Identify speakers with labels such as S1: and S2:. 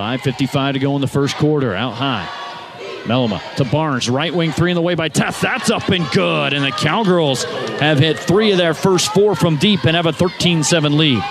S1: 5.55 to go in the first quarter. Out high. Mellema to Barnes, right wing three in the way by Tess. That's up and good. And the Cowgirls have hit three of their first four from deep and have a 13 7 lead.